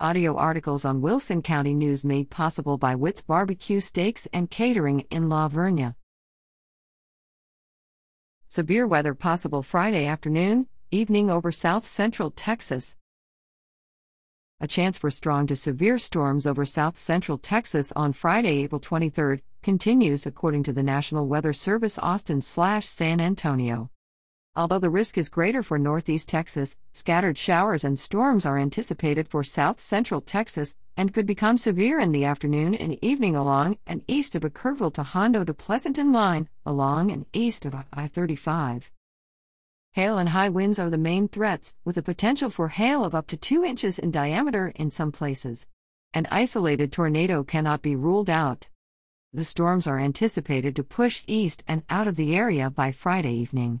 Audio articles on Wilson County News made possible by Witt's Barbecue Steaks and Catering in La Vernia. Severe weather possible Friday afternoon, evening over south central Texas. A chance for strong to severe storms over south central Texas on Friday, April 23, continues according to the National Weather Service Austin slash San Antonio. Although the risk is greater for northeast Texas, scattered showers and storms are anticipated for south central Texas and could become severe in the afternoon and evening along and east of a Kerrville to Hondo to Pleasanton line, along and east of I 35. Hail and high winds are the main threats, with the potential for hail of up to 2 inches in diameter in some places. An isolated tornado cannot be ruled out. The storms are anticipated to push east and out of the area by Friday evening.